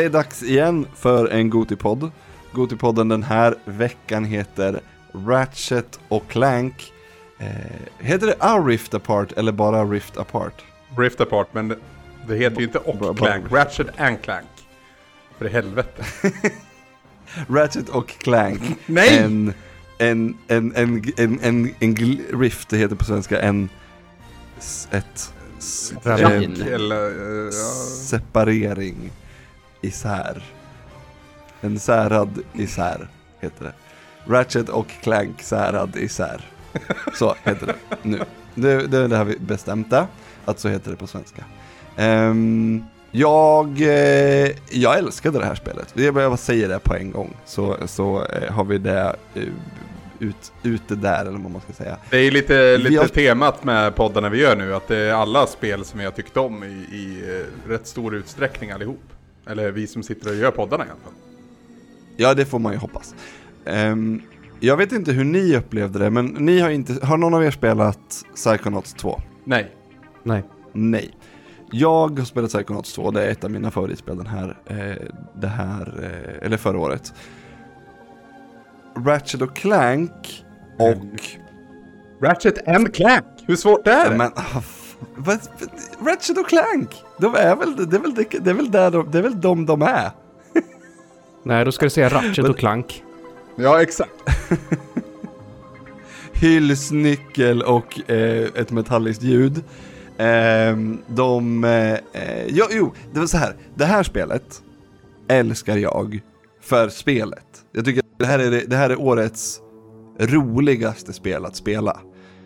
det är dags igen för en Gotipodd. Gotipodden den här veckan heter Ratchet och Clank. Eh, heter det A Rift Apart eller bara Rift Apart? Rift Apart, men det, heter ju inte och Clank. Ratchet and Clank. För i helvete. Ratchet och Clank. Nej! En, en, en, en, en, en, en Rift, det heter på svenska en... Ett... s- Ravin. eh, Eller, ja. separering. Isär. En särad isär, heter det. Ratchet och Clank särad isär. Så heter det nu. Det, det, det har vi bestämt det, att så heter det på svenska. Ehm, jag, eh, jag älskade det här spelet. Jag bara säger det på en gång, så, så eh, har vi det eh, ut, ute där, eller vad man ska säga. Det är lite, lite har- temat med poddarna vi gör nu, att det är alla spel som vi har tyckt om i, i rätt stor utsträckning allihop. Eller vi som sitter och gör poddarna i alla fall. Ja, det får man ju hoppas. Ehm, jag vet inte hur ni upplevde det, men ni har inte, har någon av er spelat Psychonauts 2? Nej. Nej. Nej. Jag har spelat Psychonauts 2, det är ett av mina favoritspel den här, eh, det här, eh, eller förra året. Ratchet och Clank och... Ratchet and Clank! Hur svårt är det? Men, ah, Ratchet och Clank! De är väl, det är väl, det, det är väl där de, det är väl de de är? Nej, då ska du säga Ratchet och Clank. Ja, exakt. hylsnyckel och eh, ett metalliskt ljud. Ehm, de, eh, eh, jo, jo, det var så här. Det här spelet älskar jag för spelet. Jag tycker att det här är, det här är årets roligaste spel att spela.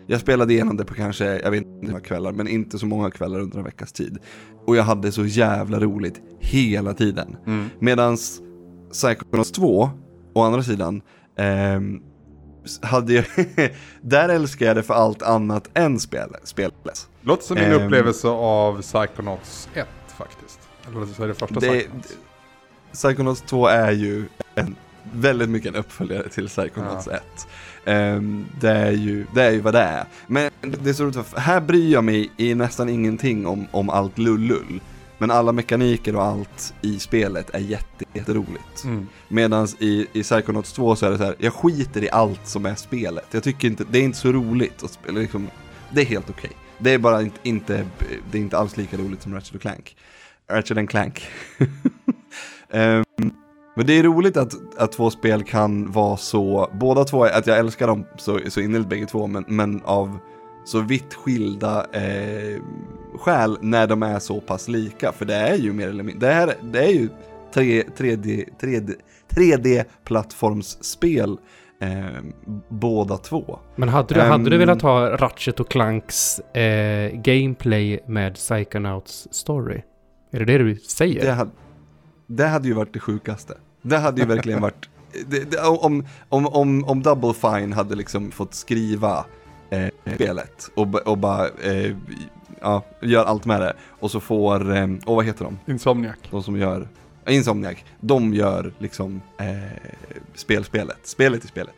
Jag spelade igenom det på kanske, jag vet inte hur många kvällar, men inte så många kvällar under en veckas tid. Och jag hade så jävla roligt hela tiden. Mm. Medans Psychonauts 2, å andra sidan, s- hade jag, där älskar jag det för allt annat än spel, spelet. Låter som min Ehm. upplevelse av Psychonauts 1 faktiskt. Eller så är det första Det, Psychonauts. Psychonauts 2 är ju en, väldigt mycket en uppföljare till Psychonauts 1. Ehm, det, är ju, det är ju vad det är. Men det är så roligt, här bryr jag mig i nästan ingenting om, om allt lullull. Men alla mekaniker och allt i spelet är jätte, jätteroligt. Mm. Medan i, i Psychonauts 2 så är det så här, jag skiter i allt som är spelet. Jag tycker inte, det är inte så roligt att spela, liksom, det är helt okej. Det är bara inte, inte, det är inte alls lika roligt som Ratchet och Clank. Ratchet and Clank. Ehm, men det är roligt att, att två spel kan vara så, båda två, att jag älskar dem så, så innerligt bägge två, men, men av så vitt skilda eh, skäl när de är så pass lika. För det är ju mer eller mindre, det, här, det är ju 3, 3D, 3D, 3D-plattformsspel eh, båda två. Men hade du, hade du Ehm. velat ha Ratchet och Clanks eh, gameplay med Psychonauts story? Är det det du säger? Det hade, det hade ju varit det sjukaste. Det hade ju verkligen varit, det, det, om, om, om, om Double Fine hade liksom fått skriva eh, spelet och, och bara, eh, ja, gör allt med det. Och så får, eh, och vad heter de? Insomniac. De som gör, ja, Insomniac, de gör liksom eh, spelspelet, spelet i spelet.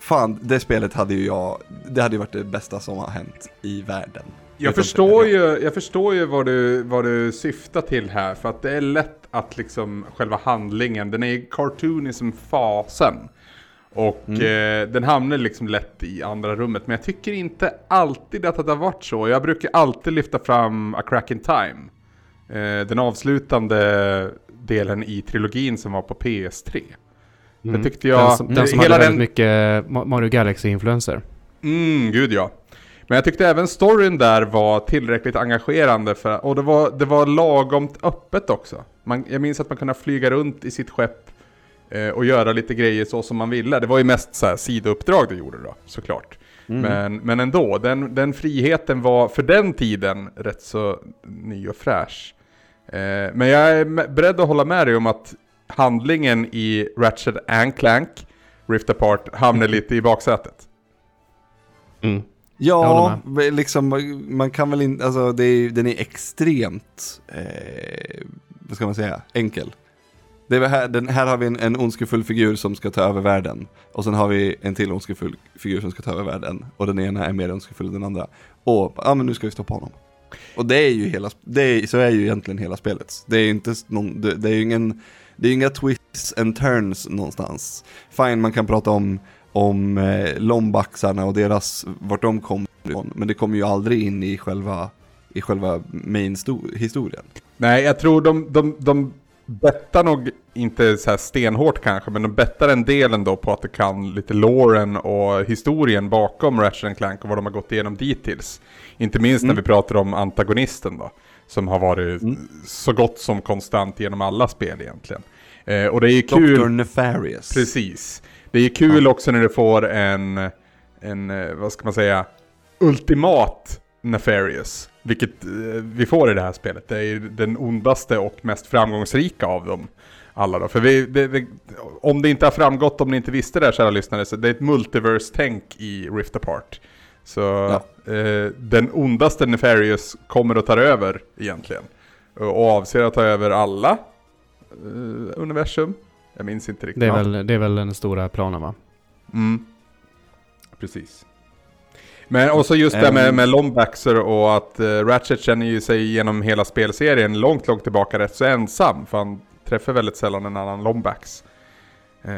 Fan, det spelet hade ju jag, det hade ju varit det bästa som har hänt i världen. Jag Utom förstår, för- ju, jag förstår ju vad du, vad du syftar till här, för att det är lätt att liksom själva handlingen, den är cartoony som fasen. Och eh, den hamnar liksom lätt i andra rummet, men jag tycker inte alltid att det har varit så. Jag brukar alltid lyfta fram A Crack in Time. Eh, den avslutande delen i trilogin som var på PS3. Mm. Det tyckte jag... Den som, den som hela hade den- väldigt mycket Ma- Mario Galaxy-influenser. Mm, gud ja. Men jag tyckte även storyn där var tillräckligt engagerande för, och det var, det var lagomt öppet också. Man, jag minns att man kunde flyga runt i sitt skepp eh, och göra lite grejer så som man ville. Det var ju mest så här sidouppdrag du gjorde då, såklart. Men, men ändå, den, den friheten var för den tiden rätt så ny och fräsch. Eh, men jag är beredd att hålla med dig om att handlingen i Ratchet and Clank, Rift Apart, hamnar lite i baksätet. Mm. Ja, liksom man kan väl inte, alltså är, den är extremt, eh, vad ska man säga, enkel. Det är här, den, här har vi en, en ondskefull figur som ska ta över världen. Och sen har vi en till ondskefull figur som ska ta över världen. Och den ena är mer ondskefull än den andra. Och, ja men nu ska vi stoppa honom. Och det är ju hela, det är, så är ju egentligen hela spelet. Det är ju inte någon, det, det är ju ingen, det är inga twists and turns någonstans. Fine, man kan prata om, om eh, lombaxarna och deras, vart de kom ifrån, men det kommer ju aldrig in i själva, i själva main sto- historien. Nej, jag tror de, de, de bettar nog inte så här stenhårt kanske, men de bettar en del ändå på att det kan lite loren och historien bakom Ratchet Clank och vad de har gått igenom dittills. Inte minst när Mm. vi pratar om antagonisten då, som har varit Mm. så gott som konstant genom alla spel egentligen. Eh, och det är ju kul... Dr. Nefarious. Precis. Det är ju kul också när du får en, en, eh, vad ska man säga, ultimat Nefarious. Vilket eh, vi får i det här spelet. Det är den ondaste och mest framgångsrika av dem alla då. För vi, det, det, om det inte har framgått, om ni inte visste det här kära lyssnare, så det är ett multiverse-tänk i Rift Apart. Så eh, den ondaste Nefarious kommer att ta över egentligen. Och avser att ta över alla eh, universum. Jag minns inte riktigt. Det är, Ja. väl, det är väl den stora planen va? Mm. Precis. Men och så just det med, Ehm. med lombaxer och att uh, Ratchet känner ju sig genom hela spelserien långt, långt tillbaka rätt så ensam. För han träffar väldigt sällan en annan lombax. Eh,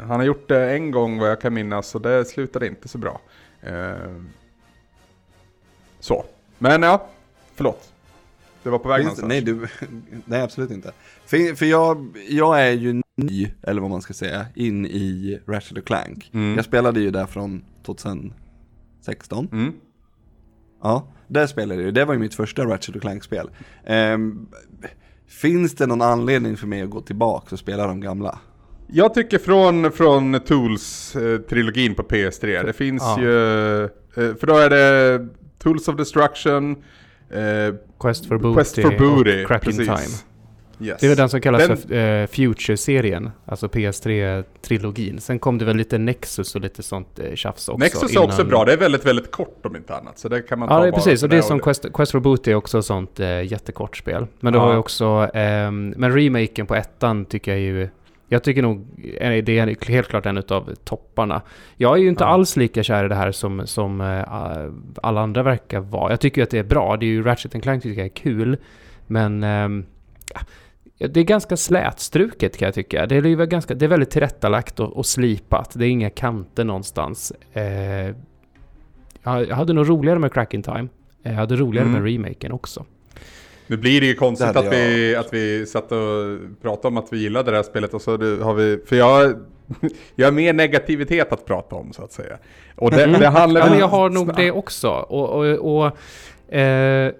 han har gjort det en gång vad jag kan minnas och det slutade inte så bra. Eh, så. Men ja, förlåt. Det var på väg någonstans. nej, du, nej, absolut inte. För, för jag, jag är ju ny, eller vad man ska säga, in i Ratchet Clank. Mm. Jag spelade ju där från 2016. Mm. Ja, där spelade jag. Det var ju mitt första Ratchet Clank-spel. Ehm, finns det någon anledning för mig att gå tillbaka och spela de gamla? Jag tycker från, från Tools-trilogin på PS3, det finns Ja. ju... eh, För då är det Tools of Destruction, eh, Quest for Booty, Quest for Booty, och Crack in. Time. Yes. Det är den som kallas Den- för eh, Future-serien, alltså PS3-trilogin. Sen kom det väl lite Nexus och lite sånt eh, tjafs också. Nexus är också innan- bra, det är väldigt, väldigt kort om inte annat. Så det kan man ta Ja, är bara precis. Och det är som det. Quest, Quest for Booty är också ett sånt eh, jättekort spel. Men du Ja. har ju också, ehm, men remaken på ettan tycker jag ju, jag tycker nog eh, det är helt klart en av topparna. Jag är ju inte Ja. alls lika kär i det här som, som eh, alla andra verkar vara. Jag tycker ju att det är bra. Det är ju Ratchet Clank tycker jag är kul. Men ehm, ja, det är ganska slätstruket kan jag tycka. Det är, ganska, det är väldigt tillrättalagt och, och slipat. Det är inga kanter någonstans. Eh, jag hade nog roligare med Crack in Time. Jag hade roligare Mm. med remaken också. Nu blir det ju konstigt Det att vi, att vi satt och pratade om att vi gillade det här spelet och så har vi... För jag, jag har mer negativitet att prata om så att säga. Och det, det handlar... Ja, men jag har nog det också. Och, och, och eh,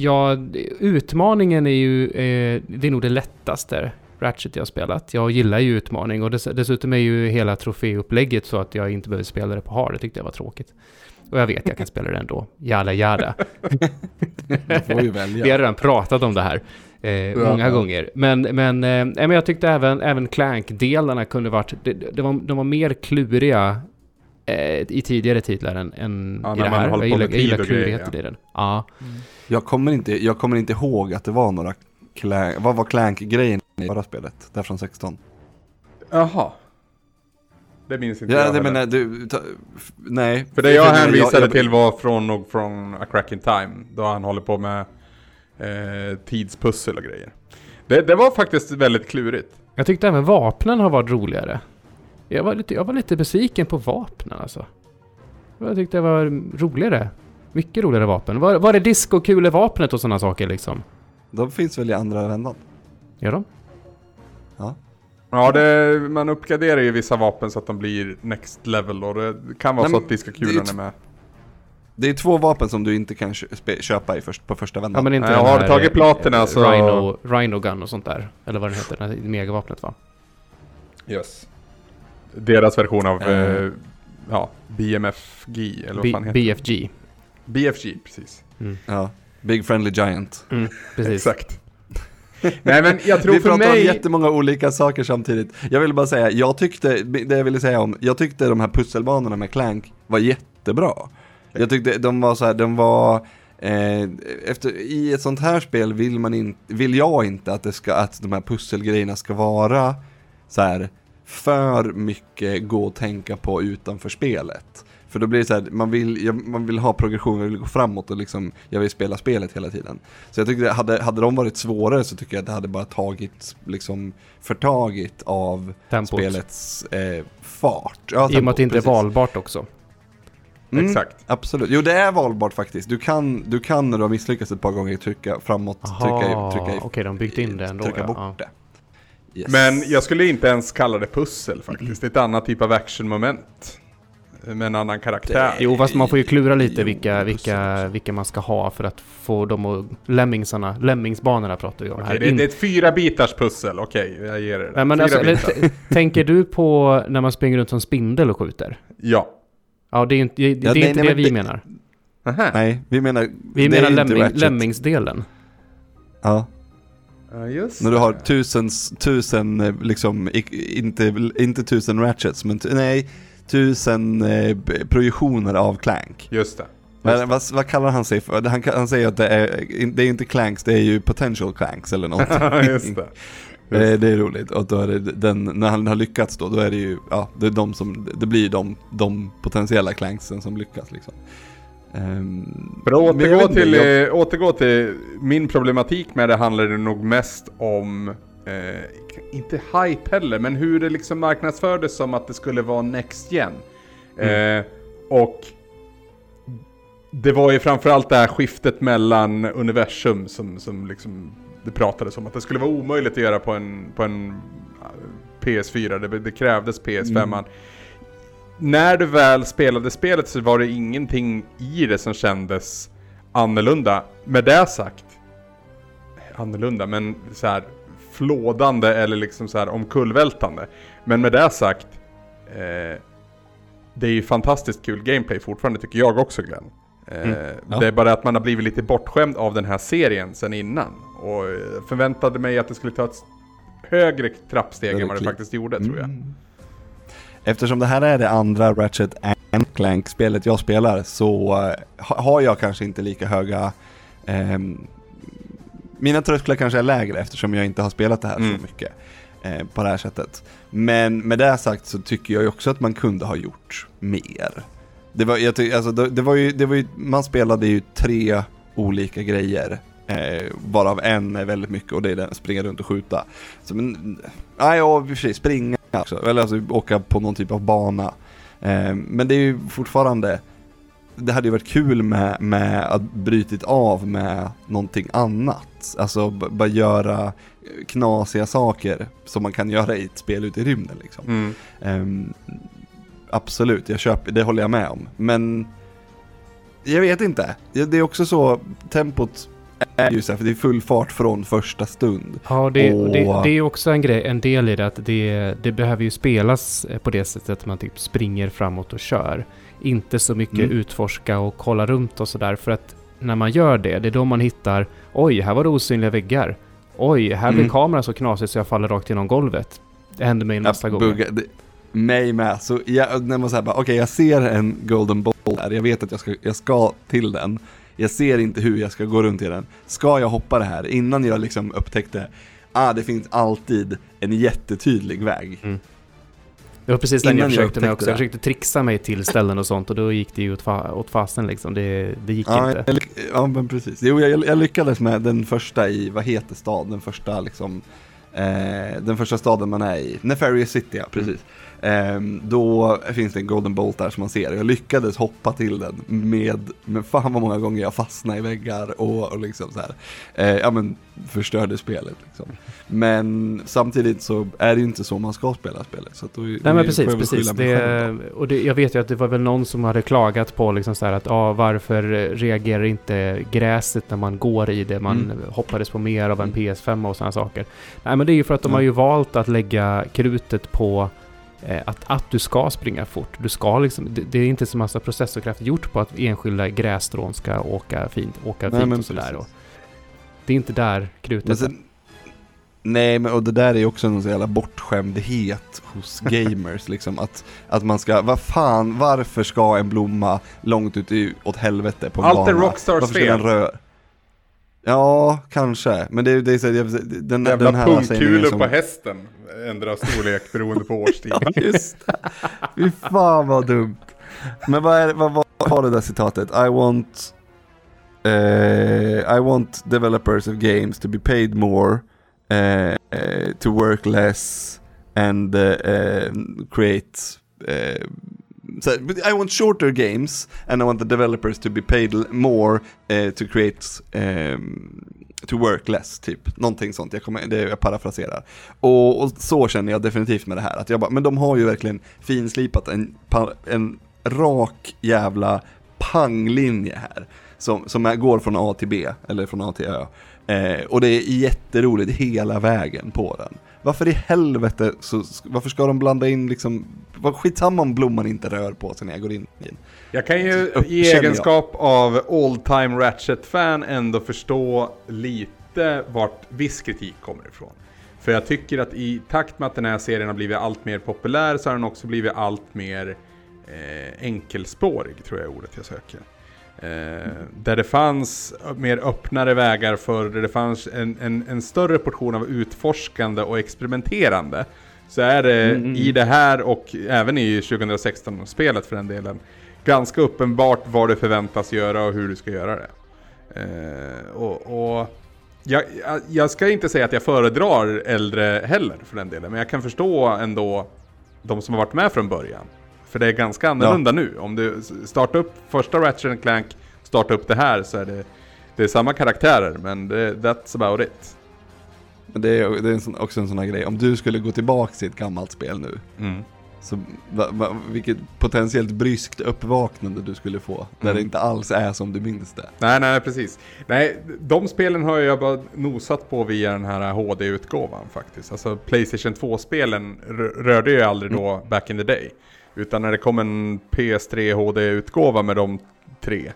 ja, utmaningen är ju, eh, det är nog det lättaste Ratchet jag spelat. Jag gillar ju utmaning och dess, dessutom är ju hela troféupplägget så att jag inte behöver spela det på hard. Det tyckte jag var tråkigt. Och jag vet, jag kan spela det ändå. Jada jada. Vi har redan pratat om det här eh, många ja. gånger. Men, men, eh, men jag tyckte även, även Clank-delarna kunde varit... Det, det var, de var mer kluriga i tidigare titlar än, än Ja, i det man här. håller Jag på gillar, jag gillar klurigheten i den. Ja. Jag kommer, inte, jag kommer inte ihåg att det var några Clank, vad var Clank-grejen i förra spelet? Där från 16. Jaha. Det minns inte Ja, jag det menar du, ta, f- nej. För det jag hänvisade jag- till var från, nog från A Crack in Time. Då han håller på med eh, tidspussel och grejer. Det, det var faktiskt väldigt klurigt. Jag tyckte även vapnen har varit roligare. Jag var lite, jag var lite besviken på vapnen alltså. Jag tyckte det var roligare. Mycket roligare vapen. Var, var det disco-kulevapnet och sådana saker liksom? De finns väl i andra vändan? Gör de? Ja, det, man uppgraderar ju vissa vapen så att de blir next level och det kan vara Nej, så att diska det kulan är är med. Det är två vapen som du inte kan köpa i först, på första vändan. Ja men inte Nej, har du tagit eh, platina så- Rhino, Rhino Gun och sånt där. Eller vad den heter, det här megavapnet va? Yes. Deras version av eh, ja, BMFG, eller vad B- fan heter det? BFG. BFG, precis. Ja. Big Friendly Giant. Mm, precis. Exakt. Nej men jag tror Vi för pratar mig... om jättemånga olika saker samtidigt. Jag vill bara säga, jag tyckte, det jag ville säga om, jag tyckte de här pusselbanorna med Clank var jättebra. Jag tyckte de var så här, de var, eh, efter, i ett sånt här spel vill man in, vill jag inte att det ska, att de här pusselgrejerna ska vara så här för mycket gå och tänka på utanför spelet. För då blir det så här, man vill, man vill ha progression, man vill gå framåt och liksom, jag vill spela spelet hela tiden. Så jag tyckte, hade, hade de varit svårare så tycker jag att det hade bara tagit, liksom, förtagit av Tempot. spelets eh, fart. Ja, I och med att det inte är precis. valbart också. Mm, Exakt. Absolut. Jo, det är valbart faktiskt. Du kan, du kan när du har misslyckats ett par gånger trycka framåt, Aha, trycka, trycka, i- okej, de byggt in det ändå. trycka ja, bort ja. det. Yes. Men jag skulle inte ens kalla det pussel faktiskt. Det är ett annat typ av actionmoment. Med en annan karaktär. Jo, fast man får ju klura lite Jo, vilka, det vilka, vilka man ska ha för att få dem att... Lemmingsarna, lemmingsbanorna pratar vi om Okej, här. det, In- det är ett fyra bitars pussel, okej, jag ger er det. Nej, men fyra alltså, tänker du på när man springer runt som spindel och skjuter? Ja. Ja, det är inte det, Ja, det, är nej, inte nej, det vi det- menar. Aha. Nej, vi menar... Vi det menar lemming, Ratchet. lemmingsdelen. Ja, Ja, när du har det. tusen, tusen eh, liksom, inte, inte tusen ratchets, men nej, tusen eh, projektioner av Clank. Just det. Vad, vad, vad kallar han sig för? Han, han säger att det är, det är inte Clanks, det är ju potential Clanks eller något. Ja, just det. Eh, Det är roligt och då är det den, när han har lyckats då, då är det ju, ja, det är de som, det blir de, de potentiella clanksen som lyckas liksom. Ehm, För att återgå inte, till, jag- eh, återgå till min problematik med det handlar det nog mest om, eh, inte hype heller, men hur det liksom marknadsfördes som att det skulle vara Next Gen. Mm. Eh, och det var ju framförallt det här skiftet mellan universum som, som liksom det pratades om att det skulle vara omöjligt att göra på en, på en eh, PS4, det, det krävdes PS5. Mm. När du väl spelade spelet så var det ingenting i det som kändes annorlunda. Med det sagt, annorlunda, men så här flådande eller liksom så här omkullvältande. Men med det sagt, eh, det är ju fantastiskt kul gameplay fortfarande tycker jag också Glenn. Eh, Mm, ja. Det är bara att man har blivit lite bortskämd av den här serien sen innan. Och eh, förväntade mig att det skulle ta ett högre trappsteg än vad det faktiskt gjorde tror jag. Mm. Eftersom det här är det andra Ratchet and Clank-spelet jag spelar så eh, ha- har jag kanske inte lika höga ehm, mina trösklar kanske är lägre eftersom jag inte har spelat det här Mm. så mycket eh, på det här sättet. Men med det sagt så tycker jag också att man kunde ha gjort mer. Det var, jag ty, alltså, det, det var ju, det var ju, man spelade ju tre olika grejer. Eh, varav en är väldigt mycket och det är den, springa runt och skjuta. Så, men, nej, ja, i och för sig springa också, eller alltså åka på någon typ av bana. Eh, men det är ju fortfarande, det hade ju varit kul med, med att brytit av med någonting annat. Alltså bara göra knasiga saker som man kan göra i ett spel ute i rymden liksom. Mm. Ehm, absolut, jag köper, det håller jag med om. Men jag vet inte. Det är också så, tempot är ju så här, för det är full fart från första stund. Ja, det, och det, det är också en grej, en del i det att det, det behöver ju spelas eh, på det sättet att man typ springer framåt och kör. Inte så mycket Mm. utforska och kolla runt och sådär för att när man gör det, det är då man hittar oj, här var det osynliga väggar. Oj, här blir Mm. kameran så knasig så jag faller rakt genom golvet. Det händer mig nästa Jag gång. buggar- det, mig med. Så jag, när man säger okej jag ser en golden ball här, jag vet att jag ska, jag ska till den. Jag ser inte hur jag ska gå runt i den. Ska jag hoppa det här? Innan jag liksom upptäckte, ah det finns alltid en jättetydlig väg. Det var precis den jag jag försökte med upptäckte också. Jag försökte trixa mig till ställen och sånt och då gick det ju åt, fa- åt fasen liksom. Det, det gick Ja, inte. jag, ja men precis. Jo, jag, jag lyckades med den första i, vad heter stad? Den första liksom, eh, den första staden man är i. Nefarious City, ja precis. Ehm, då finns det en golden bolt där som man ser. Jag lyckades hoppa till den med, med fan vad många gånger jag fastnade i väggar och, och liksom så här. Eh, ja men förstörde spelet liksom. Men samtidigt så är det ju inte så man ska spela spelet. Så att då, Nej men precis, precis. Det, och det, jag vet ju att det var väl någon som hade klagat på liksom så här att ah, varför reagerar inte gräset när man går i det? Man Mm. hoppades på mer av en Mm. PS5 och sådana saker. Nej men det är ju för att de Ja. har ju valt att lägga krutet på att, att du ska springa fort. Du ska liksom, det, det är inte så massa processorkraft gjort på att enskilda grässtrån ska åka fint, åka Nej, fint och sådär. Och det är inte där krutet är. sen, nej, men och det där är ju också någon så jävla bortskämdhet hos gamers liksom. Att, att man ska, vad fan, varför ska en blomma långt ut i, åt helvete på en Allt är bana? Rockstars Varför ska den fel. Ja, kanske. Men det, är- det är så, den, Jävla den här sägningen pungkulor på hästen ändra storlek beroende på årstid. Ja, just det. Fy fan vad dumt. Men vad, är, vad, vad var det där citatet? I want uh, I want developers of games to be paid more, uh, uh, to work less and eh, create eh, I want shorter games and I want the developers to be paid more uh, to create um, to work less, typ. Någonting sånt, jag, kommer, det, jag parafraserar. Och, och så känner jag definitivt med det här, att jag bara, men de har ju verkligen finslipat en, en rak jävla panglinje här. Som, som går från A till B, eller från A till Ö. Eh, och det är jätteroligt hela vägen på den. Varför i helvete, så, varför ska de blanda in liksom, vad skitsamma om blomman inte rör på sig när jag går in i den. Jag kan ju i egenskap av all time Ratchet-fan ändå förstå lite vart viss kritik kommer ifrån. För jag tycker att i takt med att den här serien har blivit allt mer populär så har den också blivit allt mer eh, enkelspårig, tror jag är ordet jag söker. Eh, där det fanns mer öppnare vägar för där det fanns en, en, en större portion av utforskande och experimenterande. Så är det Mm, mm. i det här och även i 2016-spelet för den delen ganska uppenbart vad du förväntas göra och hur du ska göra det. Eh, och, och jag, jag- ska inte säga att jag föredrar äldre heller för den delen, men jag kan förstå ändå de som har varit med från början. För det är ganska annorlunda nu. Om du startar upp första Ratchet Clank, startar upp det här så är det, det är samma karaktärer, men det, that's about it. Men det är, det är också en sån här grej, om du skulle gå tillbaka till ett gammalt spel nu, Mm. Så va, va, vilket potentiellt bryskt uppvaknande du skulle få, där Mm. det inte alls är som du minns det. Nej, nej, precis. Nej, de spelen har jag bara nosat på via den här HD-utgåvan faktiskt. Alltså Playstation 2-spelen r- rörde jag aldrig då back in the day. Utan när det kom en PS3 HD-utgåva med de tre,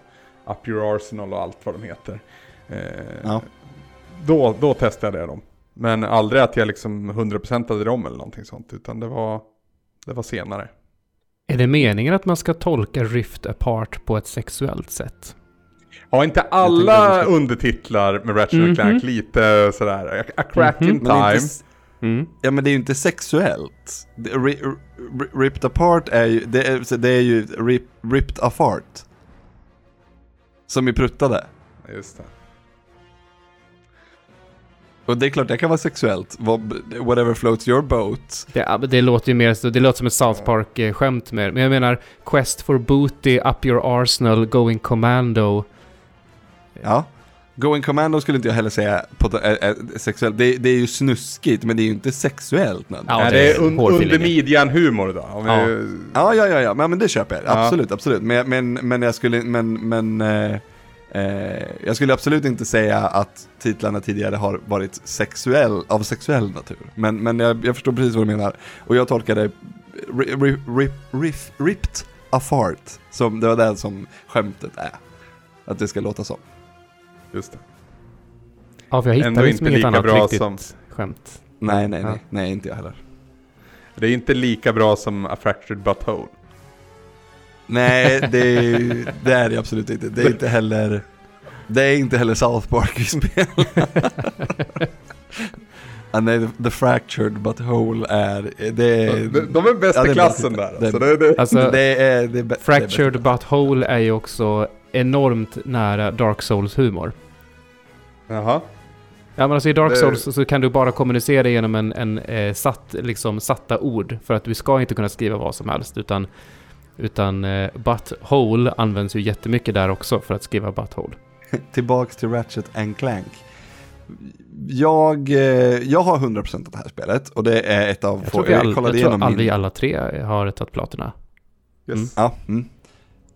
Up Your Arsenal och allt vad de heter. Eh, Ja. då, då testade jag dem. Men aldrig att jag liksom 100%ade dem eller någonting sånt, utan det var, det var senare. Är det meningen att man ska tolka Rift Apart på ett sexuellt sätt? Har inte alla ska- undertitlar med Ratchet Mhm. Clank lite sådär, a crack Mhm. in Men det är time? inte, Mm. ja men det är ju inte sexuellt. Ripped apart är ju, det är, det är ju rip, ripped apart. Som i pruttade. Just det. Och det är klart det kan vara sexuellt, whatever floats your boat. Det, ja, men det låter ju mer det låter som ett South Park-skämt mer. Men jag menar, Quest for Booty, Up Your Arsenal, Going Commando. Ja. Going Commando skulle inte jag heller säga på, är, är sexuellt. Det, det är ju snuskigt, men det är ju inte sexuellt. Ja, Ja, är det det är un, under midjan-humor då? Om Ja. vi, ja, ja, ja, men, men det köper jag. Ja. Absolut, absolut. Men, men, men jag skulle, men, men eh, eh, jag skulle absolut inte säga att titlarna tidigare har varit sexuell, av sexuell natur. Men, men jag, jag förstår precis vad du menar. Och jag tolkade ri, ri, rip, riff, ripped apart, som det var det som skämtet är. Att det ska låta så. Just det. Ja, för jag hittar Ändå liksom inte inget lika annat bra riktigt som- skämt. Nej, nej, Ja. nej, nej, inte jag heller. Det är inte lika bra som A Fractured Butthole. Nej, det är, det är det absolut inte. Det är inte heller, det är inte heller South Park vi spelar. ah, nej, the, fractured but whole är, det är... De, de är bäst ja, i klassen där. Alltså, det, det, Alltså, det är, det är, bä- Fractured But Whole är ju också enormt nära Dark Souls-humor. Jaha. Ja men alltså i Dark Det- Souls så kan du bara kommunicera genom en, en eh, satt, liksom satta ord. För att du ska inte kunna skriva vad som helst utan utan eh, butthole används ju jättemycket där också för att skriva butthole. Tillbaks till Ratchet and Clank. Jag, eh, jag har 100% av det här spelet och det är ett av Jag få, tror, vi all, jag kollade tror all, min- alla tre har tagit platina. Yes. Mm. Ja, mm.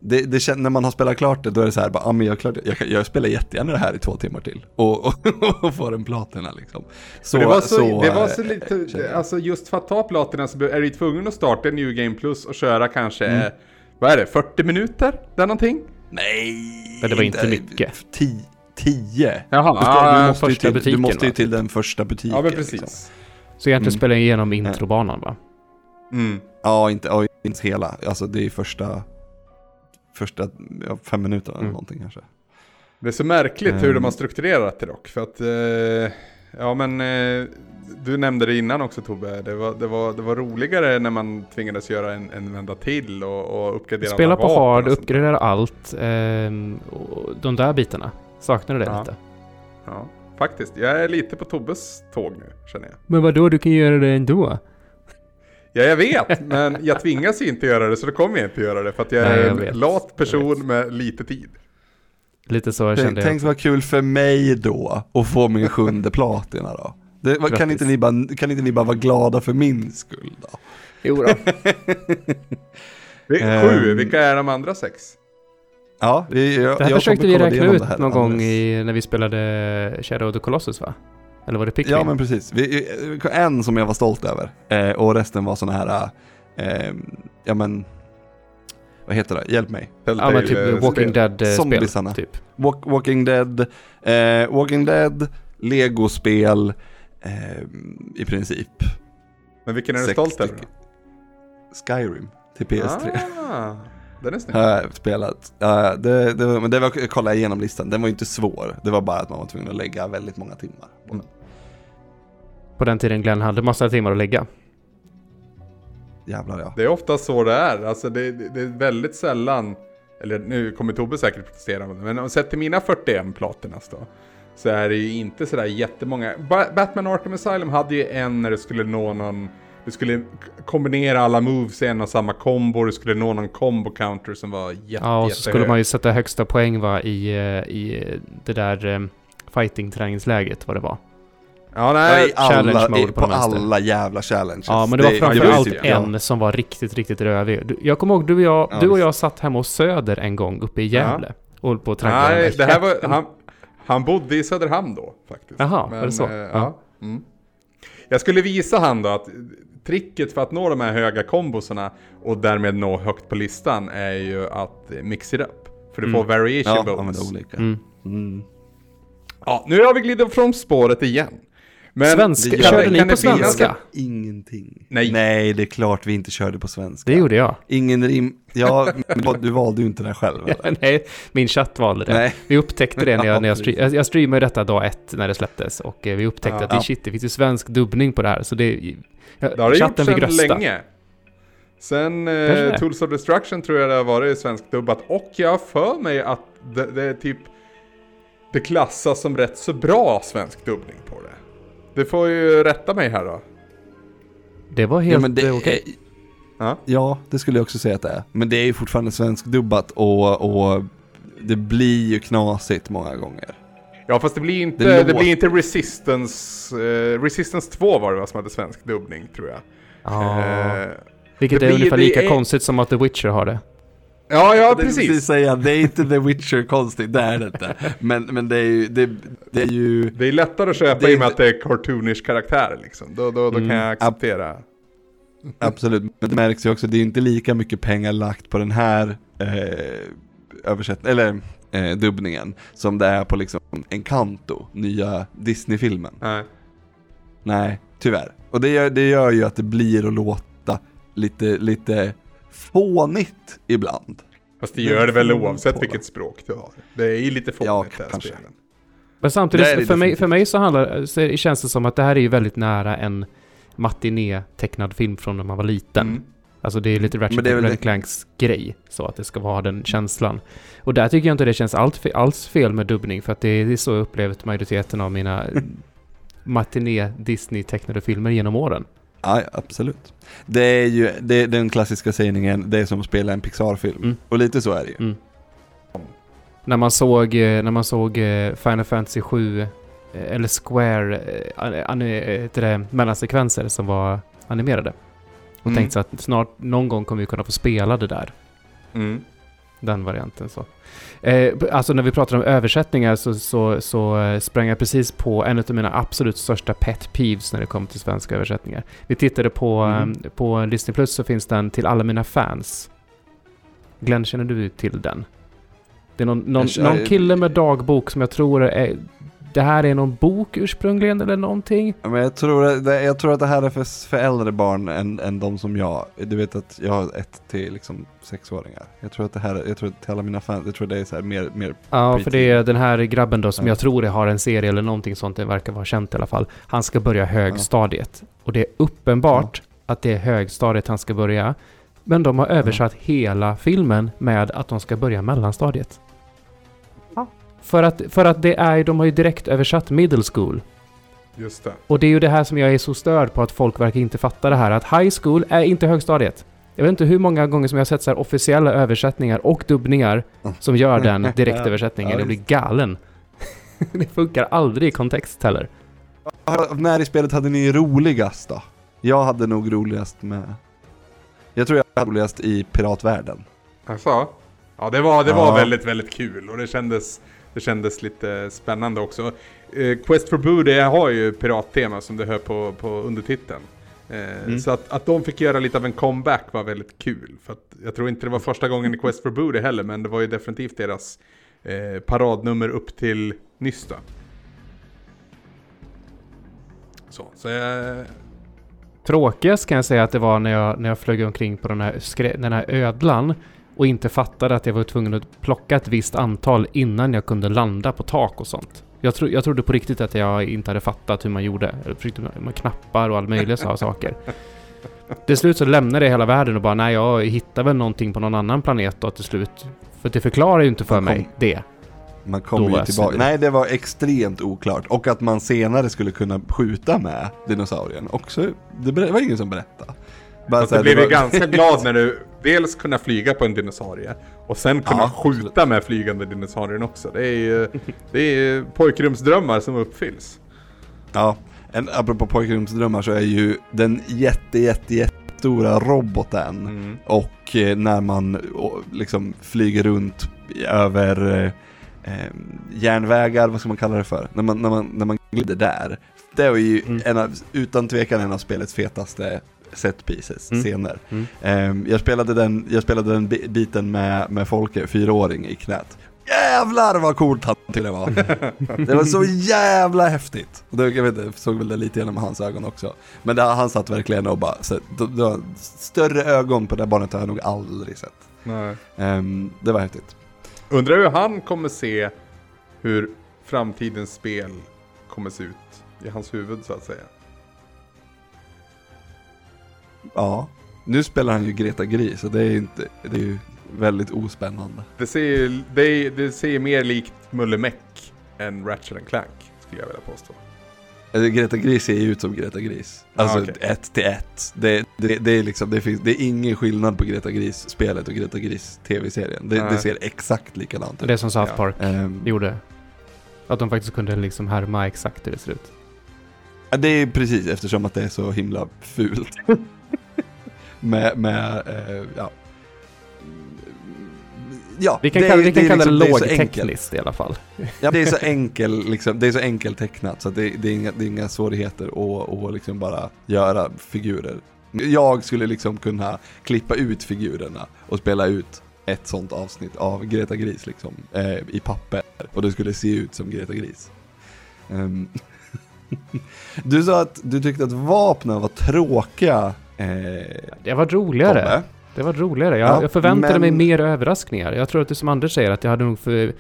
Det, det kän, när man har spelat klart det då är det så här, bara, ah, men jag, klart, jag, jag spelar jättegärna det här i två timmar till. Och, och, och får en platina liksom. Så, det var så, det var eh, så känner lite, alltså just för att ta platina så är du tvungen att starta New Game Plus och köra kanske, Mm. eh, vad är det, 40 minuter? Där någonting? Nej! Men det var inte mycket. Ti, tio. Jaha, Du, ska, ah, du, måste ju första till, du butiken, måste ju va? till den första butiken. Ja men liksom. precis. Så egentligen Mm. spelar jag igenom introbanan va? Mm. Ja, inte, ja, inte hela. Alltså det är första, första ja, fem minuter eller Mm. någonting kanske. Det är så märkligt hur de har strukturerat det dock. För att, eh, ja men, eh, du nämnde det innan också Tobbe, det var, det var, det var roligare när man tvingades göra en, en vända till och, och uppgradera Spela på hard, uppgradera allt. ehm, och de där bitarna. Saknar du det Ja. lite? Ja, faktiskt. Jag är lite på Tobbes tåg nu, känner jag. Men vadå, du kan göra det ändå? Ja, jag vet, men jag tvingas ju inte göra det, så då kommer jag inte göra det, för att jag Nej, är jag en vet. lat Jag person med lite tid. Lite så Tänk, kände jag. tänk vad kul för mig då att få min sjunde platina då. Det, kan, inte ni bara, kan inte ni bara vara glada för min skull då? Jo då. Vi- Ehm. Sju, vilka är de andra sex? Ja, vi, jag, Det här jag försökte vi räkna ut någon gång i, när vi spelade Shadow of the Colossus va? Eller var det Pikmin? Ja men precis, vi, en som jag var stolt över eh, och resten var sådana här, eh, ja men, vad heter det, hjälp mig. ja men typ eh, Walking spel. Dead-spel. Zombiesarna. Typ. Walk, Walking Dead, eh, Walking Dead, Lego-spel, eh, i princip. Men vilken är du stolt över? Skyrim till PS3. Ah, den är snygg. Har jag spelat. Ja, det, det, men det var, jag kollade igenom listan, den var ju inte svår. Det var bara att man var tvungen att lägga väldigt många timmar på den. På den tiden Glenn hade massa timmar att lägga. Jävlar ja. Det är ofta så det är. Alltså det, det, det är väldigt sällan, eller nu kommer Tobbe säkert protestera, men om sett till mina 41 platinas då, så är det ju inte sådär jättemånga. Ba- Batman Arkham Asylum hade ju en när det skulle nå någon, du skulle kombinera alla moves i en och samma kombo, du skulle nå någon combo counter som var jätte, Ja, och så skulle man ju sätta högsta poäng va i, eh, i det där um, fighting-träningsläget vad det var. Ja, nej, challenge alla, på på alla jävla challenges. Ja, men det var det- framförallt just det, ja. en som var riktigt, riktigt rövig. Du- Jag kommer ihåg, du och jag, Ja, du och jag satt hemma hos Söder en gång uppe i Gävle. Och höll på nej, det här var, han, han bodde i Söderhamn då faktiskt. Jaha, var det så? eh, Ja. ja. Mm. Jag skulle visa han då att tricket för att nå de här höga kombosarna och därmed nå högt på listan är ju att mix it up. För du Mm. får variation Ja, bonus. använda olika. Mm. Mm. Ja, nu har vi glidit från spåret igen. Men Svenska- kan- körde ni på svenska? Ingenting. Nej. Nej, det är klart vi inte körde på svenska. Det gjorde jag. Ingen rim... Ja, du valde ju inte den själv? Nej, min chatt valde det. Nej. Vi upptäckte det när jag, när jag, Ja, stream, jag, jag streamade detta dag ett när det släpptes och eh, vi upptäckte Ja. att det, shit, det finns ju svensk dubbning på det här. Så det... Ja, Det har det gjort chatten fick sedan rösta. länge. Sen eh, det. Tools of Destruction tror jag det har varit svenskdubbat. Och jag har för mig att det, det är typ... Det klassas som rätt så bra svensk dubbning på det. Du får ju rätta mig här då. Det var Ja, helt det eh, okej. är- Ja. Ja, det skulle jag också säga att det är. Men det är ju fortfarande svenskdubbat och, och det blir ju knasigt många gånger. Ja fast det blir inte, Det det, blir inte Resistance... eh, Resistance 2 var det som hade svensk dubbning tror jag. Ja. Eh, Vilket är blir- ungefär lika är- konstigt som att The Witcher har det. Ja, ja Jag precis. säga, det är inte The Witcher konstigt, det är det inte. Men, men det är ju, det, det är ju, Det är lättare att köpa Det i och med att det är cartoonish karaktärer liksom. Då, då, då Mm. kan jag acceptera. absolut, men det märks ju också, det är inte lika mycket pengar lagt på den här eh, översättningen, eller eh, dubbningen, som det är på liksom Encanto, nya Disney-filmen. Nej. Nej, tyvärr. Och det gör, det gör ju att det blir att låta lite, lite fånigt ibland. Fast det gör det väl oavsett vilket språk du har. Det är ju lite Ja, fånigt det här kanske. spelen. Men samtidigt, det för mig, för mig så, handlar, så känns det som att det här är ju väldigt nära en matiné-tecknad film från när man var liten. Mm. Alltså det är lite Ratchet är väl Clanks grej, så att det ska vara den känslan. Och där tycker jag inte det känns allt alls fel med dubbning, för att det är, det är så jag upplevt majoriteten av mina matiné Disney-tecknade filmer genom åren. Ja, absolut. Det är ju det är den klassiska sägningen, det är som att spela en Pixar-film. Mm. Och lite så är det ju. Mm. När man såg, eh, när man såg eh, Final Fantasy 7 eh, eller Square an, det, mellansekvenser som var animerade. Och Mm. tänkte så att snart, någon gång kommer vi kunna få spela det där. Mm. Den varianten så. Eh, alltså när vi pratar om översättningar så, så, så eh, sprang jag precis på en av mina absolut största pet peeves när det kommer till svenska översättningar. Vi tittade på, Mm. eh, på Disney Plus så finns den till alla mina fans. Glenn, känner du till den? Det är någon, någon, någon kille med dagbok som jag tror är det här är någon bok ursprungligen eller någonting. Ja, Men jag tror, det, jag tror att det här är för, för äldre barn än, än de som jag. Du vet att jag har ett till liksom sexåringar. Jag tror att det här, jag tror att till alla mina fans, jag tror det är så här mer, mer Ja, för det är den här grabben då som Ja. jag tror har en serie eller någonting sånt, det verkar vara känt i alla fall. Han ska börja högstadiet. Och det är uppenbart att det är högstadiet han ska börja. Men de har översatt hela filmen med att de ska börja mellanstadiet. För att, för att det är, de har ju direkt översatt middle school. Just det. Och det är ju det här som jag är så störd på att folk verkar inte fatta det här. Att high school är inte högstadiet. Jag vet inte hur många gånger som jag har sett så här officiella översättningar och dubbningar som gör den direktöversättningen. Ja, Jag blir galen. det funkar aldrig i kontext heller. När i spelet hade ni roligast då? Jag hade nog roligast med... Jag tror jag hade roligast i piratvärlden. Alltså, ja det var, det Ja. var väldigt, väldigt kul och det kändes, det kändes lite spännande också. Eh, Quest for Boo, det har ju pirattema som det hör på, på undertiteln. Eh, Mm. Så att, att de fick göra lite av en comeback var väldigt kul. För att jag tror inte det var första gången i Quest for Boo det heller, men det var ju definitivt deras eh, paradnummer upp till nyss då. Så, så jag, Tråkigast kan jag säga att det var när jag, när jag flög omkring på den här, den här ödlan och inte fattade att jag var tvungen att plocka ett visst antal innan jag kunde landa på tak och sånt. Jag, tro, jag trodde på riktigt att jag inte hade fattat hur man gjorde. Jag försökte med, knappar och all möjliga sådana saker. Till slut så lämnade jag hela världen och bara nej, jag hittar väl någonting på någon annan planet då till slut. För det förklarar ju inte för kom- mig det. Man kommer ju tillbaka. Nej, det var extremt oklart. Och att man senare skulle kunna skjuta med dinosaurien också. Det var ingen som berättade. Bara du blev ju ganska glad när du dels kunna flyga på en dinosaurie och sen kunna Ja, skjuta med flygande dinosaurien också. Det är ju det är pojkrumsdrömmar som uppfylls. Ja, en, apropå pojkrumsdrömmar så är ju den jätte, jätte, jättestora roboten Mm. och eh, när man liksom flyger runt över eh, eh, järnvägar, vad ska man kalla det för? När man, när man, när man glider där. Det var ju Mm. en av, utan tvekan en av spelets fetaste set pieces, Mm. scener. Mm. Ehm, jag spelade den, jag spelade den bi- biten med, med Folke, fyraåring, i knät. Jävlar vad coolt han tyckte det var! det var så jävla häftigt! Och det, jag vet inte, såg väl det lite genom hans ögon också. Men det, han satt verkligen och bara, så, det var större ögon på det barnet har jag nog aldrig sett. Ehm, det var häftigt. Undrar hur han kommer se hur framtidens spel kommer se ut i hans huvud så att säga. Ja. Nu spelar han ju Greta Gris, så det är ju inte, det är ju väldigt ospännande. Det ser, ju- det, det ser mer likt Mulle Meck än Ratchet Clank skulle jag vilja påstå. Greta Gris ser ju ut som Greta Gris. Ah, Alltså okej. ett till ett. Det, det, det, är liksom, det, finns, det är ingen skillnad på Greta Gris-spelet och Greta Gris TV-serien. Det, det ser exakt likadant ut. Det som South Ja. Park Ehm, gjorde. Att de faktiskt kunde liksom härma exakt hur det ser ut. ja, det är precis eftersom att det är så himla fult. med, med, eh, ja. Ja, Vi kan, är- kalla, vi kan är kalla det liksom- enkelt. lågtekniskt i alla fall. Ja, det är så enkel, liksom, det är så enkelt tecknat så att det, det, är inga, det är inga svårigheter att, att liksom bara göra figurer. Jag skulle liksom kunna klippa ut figurerna och spela ut ett sånt avsnitt av Greta Gris liksom, eh, i papper. Och det skulle se ut som Greta Gris. Ehm, du sa att du tyckte att vapnen var tråkiga. Eh, Det var roligare. Tobbe. Det var roligare. Jag, Ja, jag förväntade men- mig mer överraskningar. Jag tror att det som Anders säger, att jag hade nog för...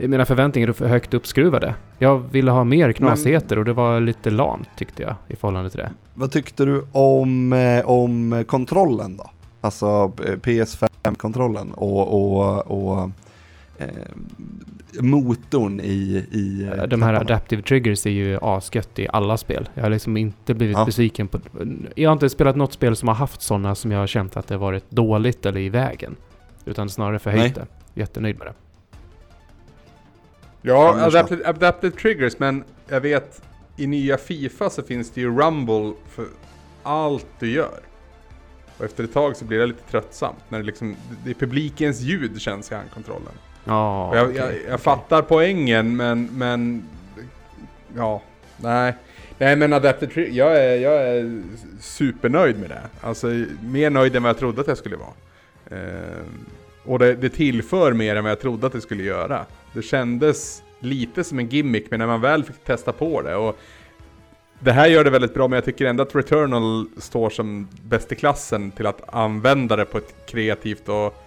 Mina förväntningar för högt uppskruvade. Jag ville ha mer knasigheter och det var lite lamt tyckte jag i förhållande till det. Vad tyckte du om, eh, om kontrollen då? Alltså eh, PS5-kontrollen och, och, och eh, motorn i, i eh, De här knapparna. Adaptive Triggers är ju asgött i alla spel. Jag har liksom inte blivit Ja. besviken på... Jag har inte spelat något spel som har haft sådana som jag har känt att det har varit dåligt eller i vägen. Utan snarare förhöjt det. Jättenöjd med det. Ja, adapted, adapted triggers, men jag vet i nya Fifa så finns det ju rumble för allt du gör. Och efter ett tag så blir det lite tröttsamt när det liksom, det är publikens ljud känns i handkontrollen. Ja, jag, okej, jag, jag okej. fattar poängen men, men ja, nej. Nej men Adapted Tri- jag är, jag är supernöjd med det. Alltså mer nöjd än vad jag trodde att jag skulle vara. Ehm, och det, det tillför mer än vad jag trodde att det skulle göra. Det kändes lite som en gimmick, men när man väl fick testa på det och det här gör det väldigt bra, men jag tycker ändå att Returnal står som bäst i klassen till att använda det på ett kreativt och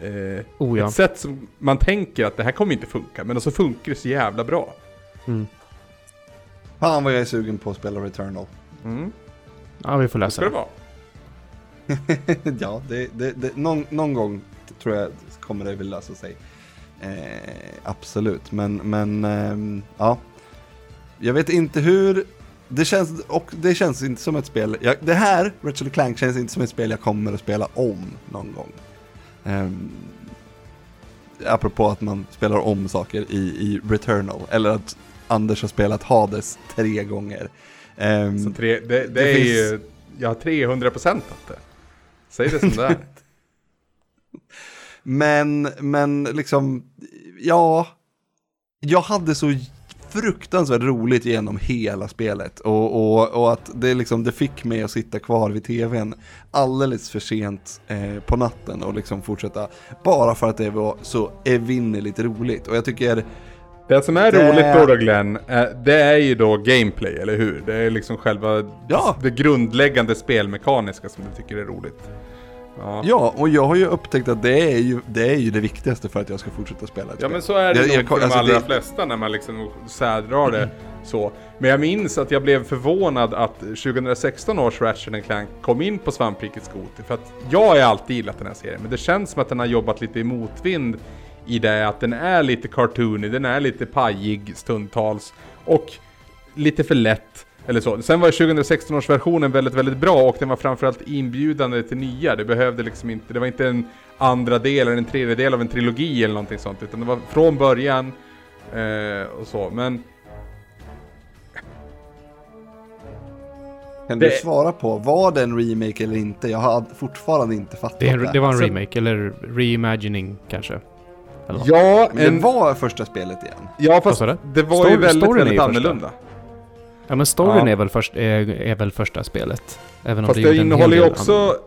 eh, Oh ja. ett sätt som man tänker att det här kommer inte funka, men så funkar det så jävla bra. Mm. Fan vad jag är sugen på att spela Returnal. Mm. Ja, vi får Det läsa ska det det. vara. ja, det, det, det, någon, någon gång tror jag kommer det väl lösa sig. Eh, absolut, men, men ehm, ja. Jag vet inte hur, det känns, och det känns inte som ett spel, jag, det här, Ratchet Clank, känns inte som ett spel jag kommer att spela om någon gång. Um, apropå att man spelar om saker i, i Returnal, eller att Anders har spelat Hades tre gånger. Ehm, Så tre, det, det, Det är finns- ju, jag har 300 procent det. Säg det som det är. Men, men liksom, ja, jag hade så fruktansvärt roligt genom hela spelet och, och, och att det, liksom, det fick mig att sitta kvar vid tvn alldeles för sent eh, på natten och liksom fortsätta bara för att det var så evinnerligt roligt och jag tycker Det som är Det- roligt då, då Glenn, eh, det är ju då gameplay, eller hur? Det är liksom själva Ja. det grundläggande spelmekaniska som du tycker är roligt. Ja, Ja, och jag har ju upptäckt att det är ju det, är ju det viktigaste för att jag ska fortsätta spela ett ja spel. men så är det Jag- nog jag- för de alltså, allra det- flesta när man liksom särdrar det så. Men jag minns att jag blev förvånad att 2016 års Ratchet Clank kom in på svamprikets Goti. För att jag har alltid gillat den här serien, men det känns som att den har jobbat lite i motvind i det att den är lite cartoony, den är lite pajig stundtals och lite för lätt. Eller så. Sen var 2016 års versionen väldigt, väldigt bra och den var framförallt inbjudande till nya. Det behövde liksom inte, det var inte en andra del eller en tredje del av en trilogi eller någonting sånt. Utan det var från början eh, och så. Men Kan du det- svara på, var det en remake eller inte? Jag har fortfarande inte fattat Det, en, det var en Så- remake, eller reimagining kanske. Eller ja, Men en, det var första spelet igen. ja fast du? det var Story- ju väldigt, väldigt ju första. Ja men storyn Ja. är, väl först, är, är väl första spelet. Även om Fast det, det hel innehåller ju också annorlunda.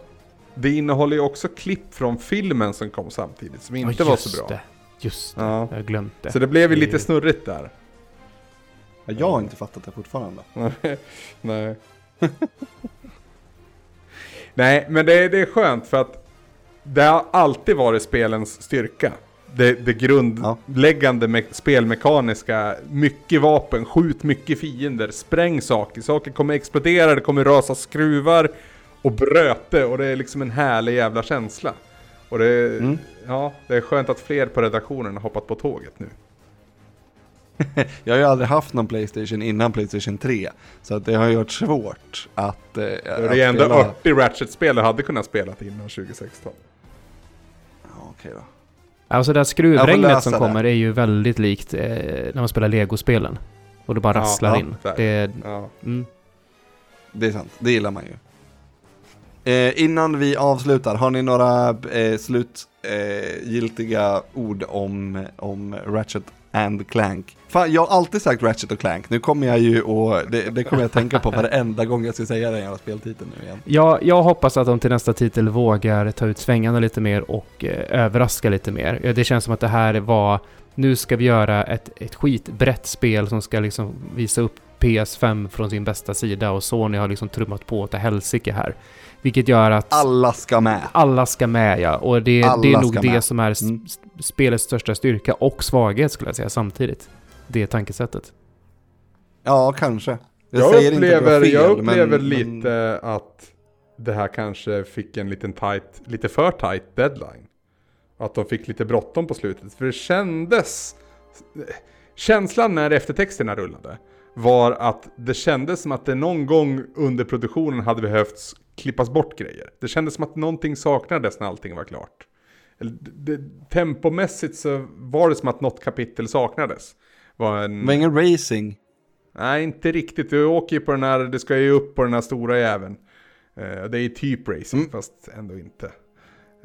Det innehåller ju också klipp från filmen som kom samtidigt som inte Ja, var så bra. Det. Just det, Ja. jag har glömt det. Så det blev ju Det- lite snurrigt där. Ja, Jag har inte fattat det fortfarande. Nej. Nej, men det, det är skönt för att det har alltid varit spelens styrka. Det, det grundläggande me- spelmekaniska, mycket vapen, skjut mycket fiender, spräng saker, saker kommer explodera, det kommer rasa skruvar och bröte och det är liksom en härlig jävla känsla. Och det, Mm. ja, det är skönt att fler på redaktionen har hoppat på tåget nu. Jag har ju aldrig haft någon Playstation innan Playstation 3. Så att det har ju varit svårt att... Eh, Det att är ändå spela- 80 Ratchet-spel jag hade kunnat spela innan 2016. Ja, okej då. Alltså det här skruvregnet som det. kommer är ju väldigt likt eh, när man spelar Lego-spelen. Och det bara Ja, rasslar ja, in. här. Det är, Ja. mm. Det är sant, det gillar man ju. Eh, innan vi avslutar, har ni några eh, slutgiltiga eh, ord om, om Ratchet and Clank? Fan, jag har alltid sagt Ratchet och Clank, nu kommer jag ju och det, det kommer jag tänka på varenda gång jag ska säga den jävla speltiteln nu igen. Ja, jag hoppas att de till nästa titel vågar ta ut svängarna lite mer och eh, överraska lite mer. Det känns som att det här var, nu ska vi göra ett, ett skitbrett spel som ska liksom visa upp PS5 från sin bästa sida och Sony har liksom trummat på till helsike här. Vilket gör att Alla ska med. alla ska med ja, och det, det är nog det med. som är Mm. spelets största styrka och svaghet skulle jag säga samtidigt. Det tankesättet. Ja, kanske. Jag, säger inte att du har upplever, fel, jag upplever men- lite att det här kanske fick en liten tight, lite för tight deadline. Att de fick lite bråttom på slutet. För det kändes... Känslan när eftertexterna rullade var att det kändes som att det någon gång under produktionen hade behövts klippas bort grejer. Det kändes som att någonting saknades när allting var klart. Det, tempomässigt så var det som att något kapitel saknades. Var en... Det var ingen racing. Nej, inte riktigt. Du åker ju på den här, det ska ju upp på den här stora jäveln. Eh, det är typ racing, Mm. fast ändå inte.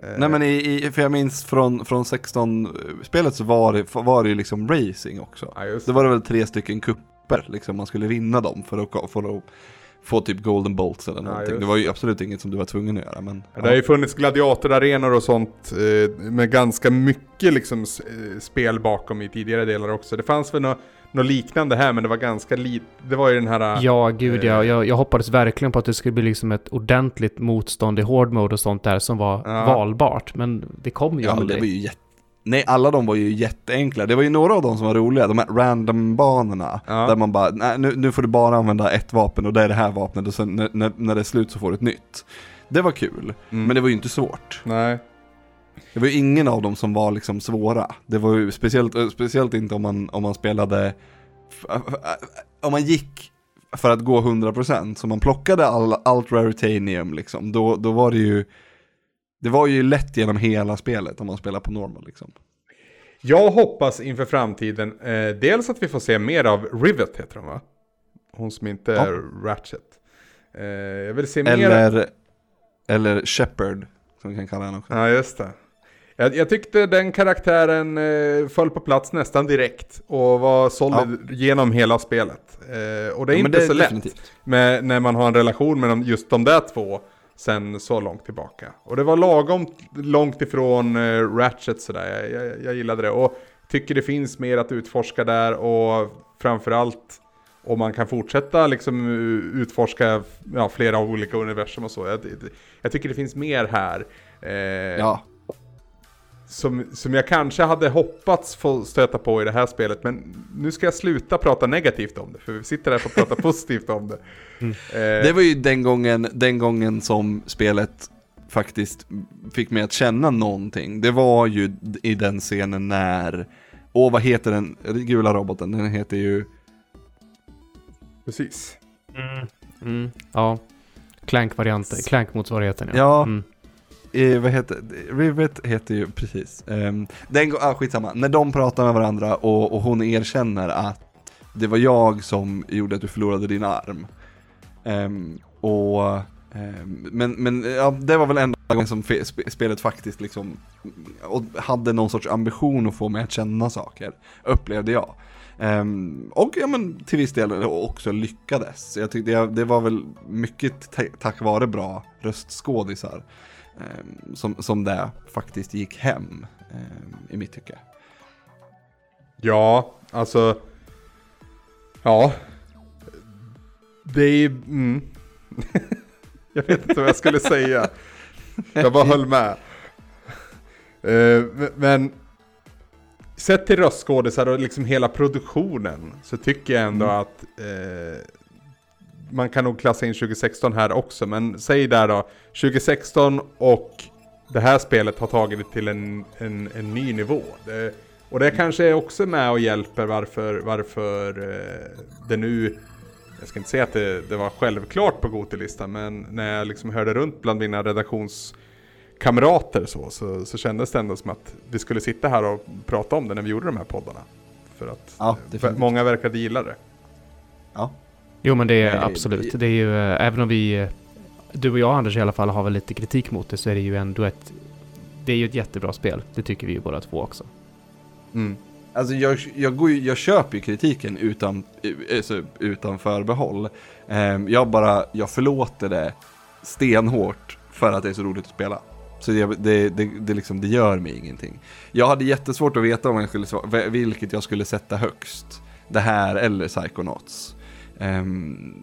Eh, Nej men i, i, för jag minns från, från 16-spelet så var det, var det ju liksom racing också. ja, just Det var det väl tre stycken kupper, liksom man skulle vinna dem för att, att få typ golden bolts eller någonting. just det var ju absolut inget som du var tvungen att göra. Men, Ja. Det har ju funnits gladiatorarenor och sånt eh, med ganska mycket liksom, eh, spel bakom i tidigare delar också. Det fanns väl något nå liknande här men det var ganska lite. Det var ju den här... Ja, gud ja. Eh. Jag, jag hoppades verkligen på att det skulle bli liksom ett ordentligt motstånd i hård mode och sånt där som var Ja. valbart. Men det kom ju ja, aldrig. det var ju jätte... Nej, alla de var ju jätteenkla. Det var ju några av dem som var roliga, de här random-banorna. Ja. Där man bara, nej nu, nu får du bara använda ett vapen och det är det här vapnet och sen när, när, när det är slut så får du ett nytt. Det var kul, Mm. men det var ju inte svårt. Nej. Det var ju ingen av dem som var liksom svåra. Det var ju speciellt, eh, speciellt inte om man, om man spelade, om man gick för att gå 100% så man plockade all, allt raritanium liksom, då, då var det ju, det var ju lätt genom hela spelet om man spelar på normal liksom. Jag hoppas inför framtiden eh, dels att vi får se mer av Rivet heter hon va? Hon som inte Ja. är Ratchet. Eh, jag vill se mer... Eller, eller Shepard, som vi kan kalla henne också. Ja, just det. Jag, jag tyckte den karaktären eh, föll på plats nästan direkt och var solid genom hela spelet. Eh, och det är Ja, inte så lätt definitivt. med, när man har en relation med de, just de där två sen så långt tillbaka. Och det var lagom långt ifrån eh, Ratchet sådär, jag, jag, jag gillade det. Och tycker det finns mer att utforska där och framförallt om man kan fortsätta liksom eh, utforska ja, flera olika universum och så. Jag, jag tycker det finns mer här. Eh, Ja, som, som jag kanske hade hoppats få stöta på i det här spelet. Men nu ska jag sluta prata negativt om det. För vi sitter här för att prata positivt om det. Eh, det var ju den gången, den gången som spelet faktiskt fick mig att känna någonting. Det var ju i den scenen när, åh vad heter den gula roboten? Den heter ju, Precis. Mm. Ja. Clank-varianten. Clank-motsvarigheten ja. Ja. Eh, vad heter, Rivet heter ju precis, Eh, den, går, ah, skitsamma, när de pratar med varandra och, och hon erkänner att det var jag som gjorde att du förlorade din arm. Ehm, och, ehm, men, men ja, det var väl enda gången som sp- spelet faktiskt liksom och hade någon sorts ambition att få mig att känna saker, upplevde jag. Um, och ja men till viss del också lyckades. Jag tyckte jag, det var väl mycket tack vare bra röstskådisar som, som det faktiskt gick hem ehm, i mitt tycke. Ja, alltså. Ja. Det är mm. Jag vet inte vad jag skulle säga. Jag bara höll med. Eh, men- men. Sett till röstskådisar och liksom hela produktionen. Så tycker jag ändå Mm. att. Eh, man kan nog klassa in 2016 här också. Men säg där då. 2016 och det här spelet har tagit det till en, en, en ny nivå. Det, och det kanske är också med och hjälper varför, varför eh, det nu, jag ska inte säga att det, det var självklart på Gotelistan, men när jag liksom hörde runt bland mina redaktionskamrater så, så, så kändes det ändå som att vi skulle sitta här och prata om det när vi gjorde de här poddarna. För att Ja, många verkade gilla det. Ja. Jo men det är absolut. Det är ju, eh, även om vi, eh, du och jag Anders i alla fall har väl lite kritik mot det så är det ju ändå ett, det är ju ett jättebra spel. Det tycker vi ju båda två också. Mm. Alltså jag, jag, går ju, jag köper ju kritiken utan, alltså, utan förbehåll. Ehm, jag bara, jag förlåter det stenhårt för att det är så roligt att spela. Så det, det, det, det, liksom, det gör mig ingenting. Jag hade jättesvårt att veta om jag skulle, vilket jag skulle sätta högst. Det här eller Psychonauts. Ehm,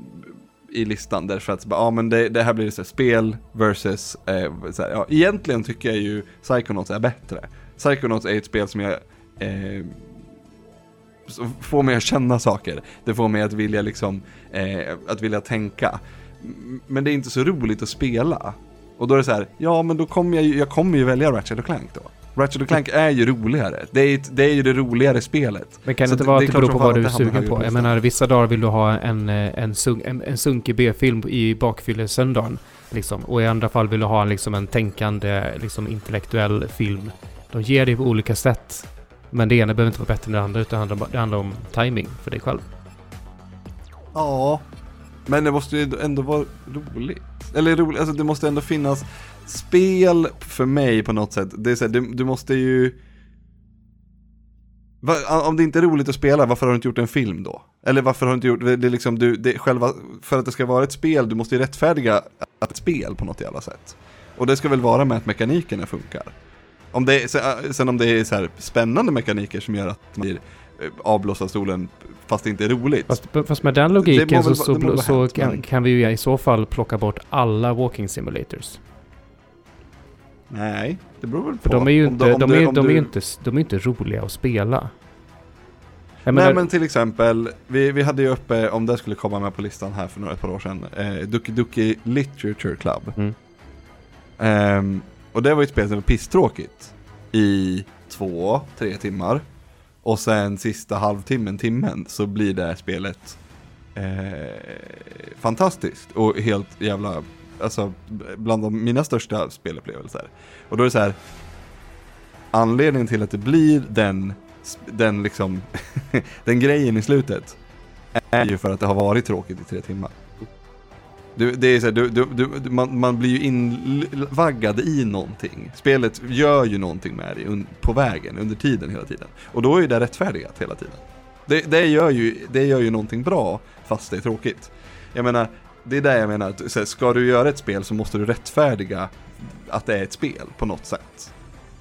I listan därför att ja, men det, det här blir så här, spel versus, eh, så här, ja, egentligen tycker jag ju Psychonauts är bättre. Psychonauts är ett spel som jag eh, får mig att känna saker. Det får mig att vilja liksom, eh, att vilja tänka. Men det är inte så roligt att spela. Och då är det så här, ja men då kommer jag ju, jag kommer ju välja Ratchet och Clank då. Ratchet och Clank är ju roligare. Det är, det är ju det roligare spelet. Men kan det inte vara att det beror på vad du är sugen på? Jag menar vissa dagar vill du ha en, eh, en, sunk, en, en sunkig B-film i bakfyllesöndagen. Liksom. Och i andra fall vill du ha en, liksom, en tänkande, liksom, intellektuell film. De ger dig på olika sätt. Men det ena behöver inte vara bättre än det andra, utan det handlar, det handlar om timing för dig själv. Ja. Men det måste ju ändå vara roligt. Eller roligt, alltså det måste ändå finnas spel för mig på något sätt. Det är så här, du, du måste ju Va, om det inte är roligt att spela, varför har du inte gjort en film då? Eller varför har du inte gjort, det är liksom, du, det är själva, för att det ska vara ett spel, du måste ju rättfärdiga att ett spel på något jävla sätt. Och det ska väl vara med att mekanikerna funkar. Om det, är- sen om det är så här spännande mekaniker som gör att man blir eh, avblåst av stolen fast det inte är roligt. Fast, fast med den logiken så, väl- så, så hänt, kan, kan vi ju i så fall plocka bort alla walking simulators. Nej, det beror väl på. För de är ju Om inte, du- om de är, de är du- ju inte, de är inte roliga att spela. Jag Nej menar, men till exempel, vi, vi hade ju uppe, om det skulle komma med på listan här för några ett par år sedan, eh, Duki Duki Literature Club. Mm. Ehm, och det var ju ett spel som var pisstråkigt i två, tre timmar. Och sen sista halvtimmen, timmen, så blir det här spelet eh, fantastiskt och helt jävla, alltså bland de, mina största spelupplevelser. Och då är det så här, anledningen till att det blir den, den liksom, den grejen i slutet är ju för att det har varit tråkigt i tre timmar. Du, det är så här, du, du, du, man, man blir ju invaggad i någonting. Spelet gör ju någonting med dig på vägen, under tiden hela tiden. Och då är ju det rättfärdigat hela tiden. Det, det, gör ju, det gör ju någonting bra, fast det är tråkigt. Jag menar, det är det jag menar, att så här, ska du göra ett spel så måste du rättfärdiga att det är ett spel på något sätt.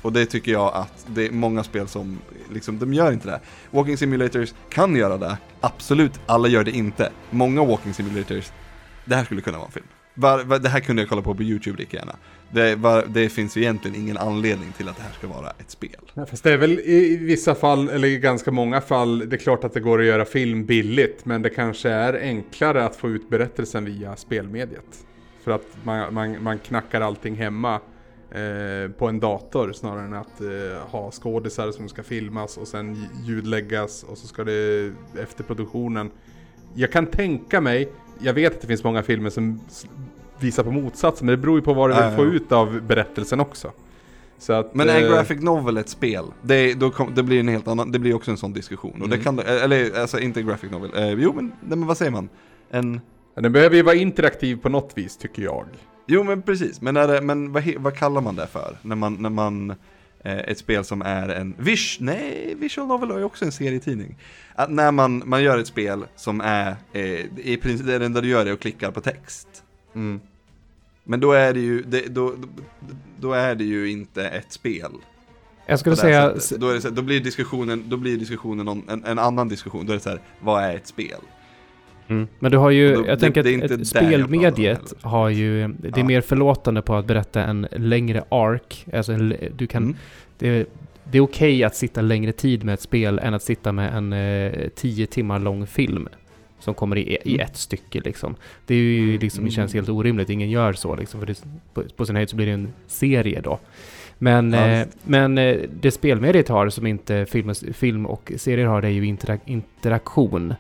Och det tycker jag att det är många spel som, liksom, de gör inte det. Walking Simulators kan göra det, absolut, alla gör det inte. Många Walking Simulators, det här skulle kunna vara en film. Var, var, det här kunde jag kolla på på YouTube lika gärna. Det, var, det finns ju egentligen ingen anledning till att det här ska vara ett spel. Ja, fast det är väl i vissa fall, eller i ganska många fall, det är klart att det går att göra film billigt. Men det kanske är enklare att få ut berättelsen via spelmediet. För att man, man, man knackar allting hemma eh, på en dator snarare än att eh, ha skådisar som ska filmas och sen ljudläggas och så ska det efter produktionen. Jag kan tänka mig, jag vet att det finns många filmer som visar på motsatsen, men det beror ju på vad du vill få ja. ut av berättelsen också. Så att, Men är eh, graphic novel ett spel? Det, kom, det blir en helt annan, det blir också en sån diskussion. Och det Mm. kan, eller alltså inte graphic novel, eh, jo men, nej, men vad säger man? En, Den behöver ju vara interaktiv på något vis tycker jag. jo men precis, men, är det, men vad, vad kallar man det för? När man, när man, eh, ett spel som är en, vis, nej, visual novel är ju också en serietidning. Att när man, man gör ett spel som är, eh, i princip, det enda du gör är att klicka på text. Men då är det ju, det, då, då, då är det ju inte ett spel. jag skulle säga, sättet. Då, så, då blir diskussionen, då blir diskussionen om en, en annan diskussion. Då är det så här, vad är ett spel? Mm. Men du har ju, då- jag det- tänker det att spelmediet har ju, det är Ja. mer förlåtande på att berätta en längre ark. Alltså en, du kan, Mm. det, det är okej att sitta längre tid med ett spel än att sitta med en eh, tio timmar lång film. Som kommer i, i Mm. ett stycke liksom. Det är ju liksom, det känns Mm. helt orimligt. Ingen gör så liksom. För det, på, på sin höjd så blir det en serie då. Men, Ja, eh, men eh, det spelmediet har som inte film, och- film och serier har det är ju interak- interaktion.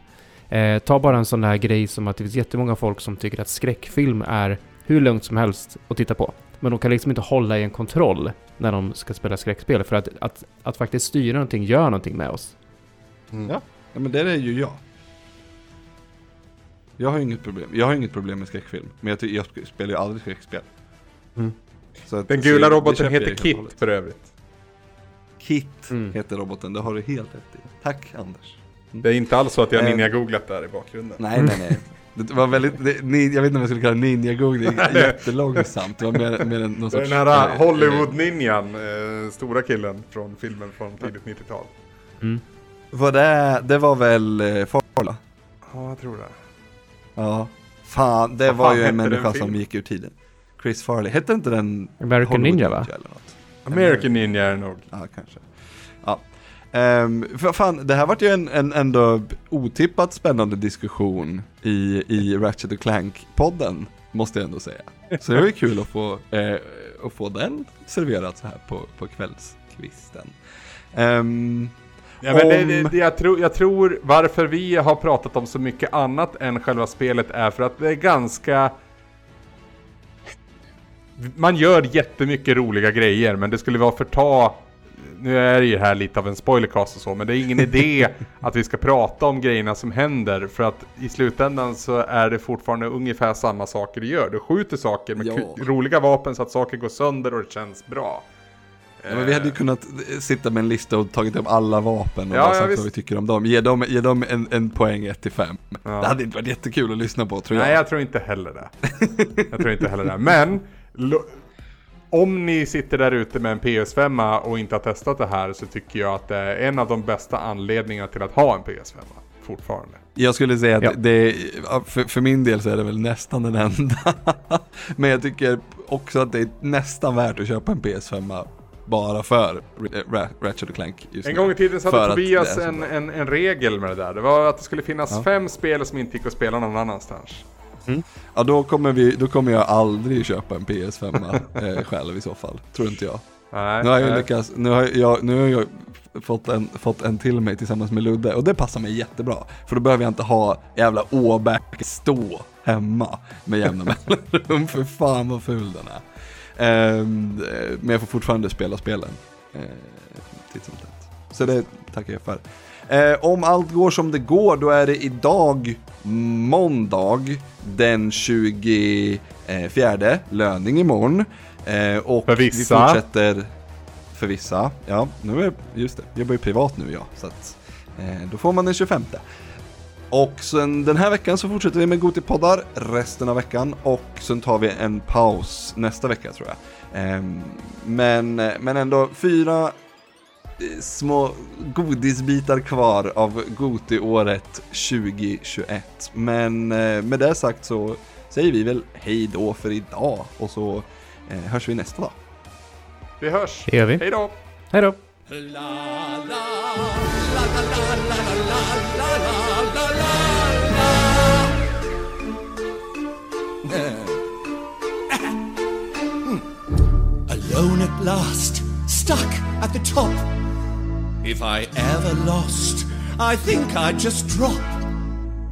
Eh, ta bara en sån här grej som att det finns jättemånga folk som tycker att skräckfilm är hur lugnt som helst att titta på. Men de kan liksom inte hålla i en kontroll när de ska spela skräckspel. För att, att, att faktiskt styra någonting gör någonting med oss. Ja. Ja men det är ju jag. Jag har ju inget problem, jag har inget problem med skräckfilm. Men jag, jag sp- spelar ju aldrig skräckspel. Mm. Så att, Den gula roboten heter Kit hållet. för övrigt. Kit Mm. heter roboten, det har du helt rätt i. Tack Anders. Det är inte alls så att jag Eh. ninja-googlat där i bakgrunden. Nej nej nej. Det var väldigt, det, ni, jag vet inte om jag skulle kalla ninja-googling, jättelångsamt. Det var mer, mer än någon sorts... den här eh, Hollywood-ninjan, eh, stora killen från filmen från tidigt 90-tal. Mm. Vad det, det var väl Farla? Ja, jag tror det. Ja. Fan, det var fan ju en människa som gick ur tiden. Chris Farley, hette inte den American Hollywood Ninja va? eller något? American Ninja är det nog. Ja, kanske. Ja. Um, för fan, det här vart ju en, en ändå otippat spännande diskussion i, i Ratchet Clank-podden, måste jag ändå säga. Så det var ju kul att få, eh, att få den serverad så här på, på kvällskvisten. Ehm, Ja, men Om- det, det, jag, tror, jag tror varför vi har pratat om så mycket annat än själva spelet är för att det är ganska... Man gör jättemycket roliga grejer men det skulle vara förta... Nu är det ju här lite av en spoilercast och så men det är ingen idé att vi ska prata om grejerna som händer för att i slutändan så är det fortfarande ungefär samma saker du gör. Du skjuter saker med Ja. roliga vapen så att saker går sönder och det känns bra. Ja, men vi hade ju kunnat eh, sitta med en lista och tagit upp alla vapen och Ja, bara ja, sagt visst. vad vi tycker om dem. Ge dem, ge dem en, en poäng 1 till 5. Ja. Det hade inte varit jättekul att lyssna på tror jag. Nej, jag tror inte heller det. Jag tror inte heller det. Men om ni sitter där ute med en PS5 och inte har testat det här så tycker jag att det är en av de bästa anledningarna till att ha en PS5 fortfarande. Jag skulle säga att Ja. det, ja, för, för min del så är det väl nästan den enda. Men jag tycker också att det är nästan värt att köpa en PS5 bara för Ra- Ratchet och Clank just En gång i tiden så hade Tobias en, en, en regel med det där. Det var att det skulle finnas Ja. fem spel som inte gick att spela någon annanstans. Ja då kommer, vi, då kommer jag aldrig köpa en PS5 eh, själv i så fall. Tror inte jag. Nej, Nu har jag nej. lyckats, nu har jag, nu har jag fått en, fått en till mig tillsammans med Ludde och det passar mig jättebra. För då behöver jag inte ha jävla åbäck stå hemma med jämna mellanrum. För fan vad ful den är. Ehm, eh, men jag får fortfarande spela spelen. Eh, titt som tätt. Så det tackar jag för. Eh, om allt går som det går, då är det idag måndag den 24, löning imorgon. Eh, och För vi vissa. fortsätter för vissa. Ja, nu är, just det, jag jobbar ju privat nu ja. Så att, eh, då får man den 25. Och sen den här veckan så fortsätter vi med Gotipoddar resten av veckan och sen tar vi en paus nästa vecka tror jag. Ehm, men, men ändå fyra eh, små godisbitar kvar av Goti-året 2021. Men eh, med det sagt så säger vi väl hej då för idag och så eh, hörs vi nästa dag. Vi hörs. Det gör vi. Hej då. Hej då! Alone at last, stuck at the top. If I ever lost, I think I'd just drop.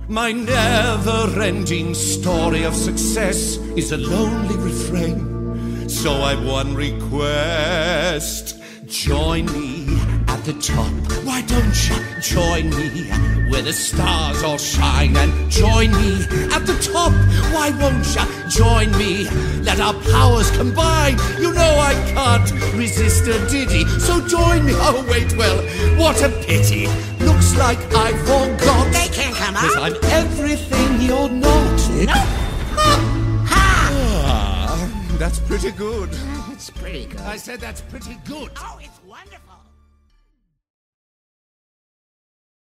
My never ending story of success is a lonely refrain. So I've one request join me at the top. Why don't you join me where the stars all shine and join me at the top? Why won't you join me? Let our powers combine. You know I can't resist a ditty, so join me. Oh, wait, well, what a pity. Looks like I've forgot. They can't come Cause. I'm everything you're not. No. Ha! Ah, that's pretty good. It's pretty good. I said that's pretty good. Oh, it's.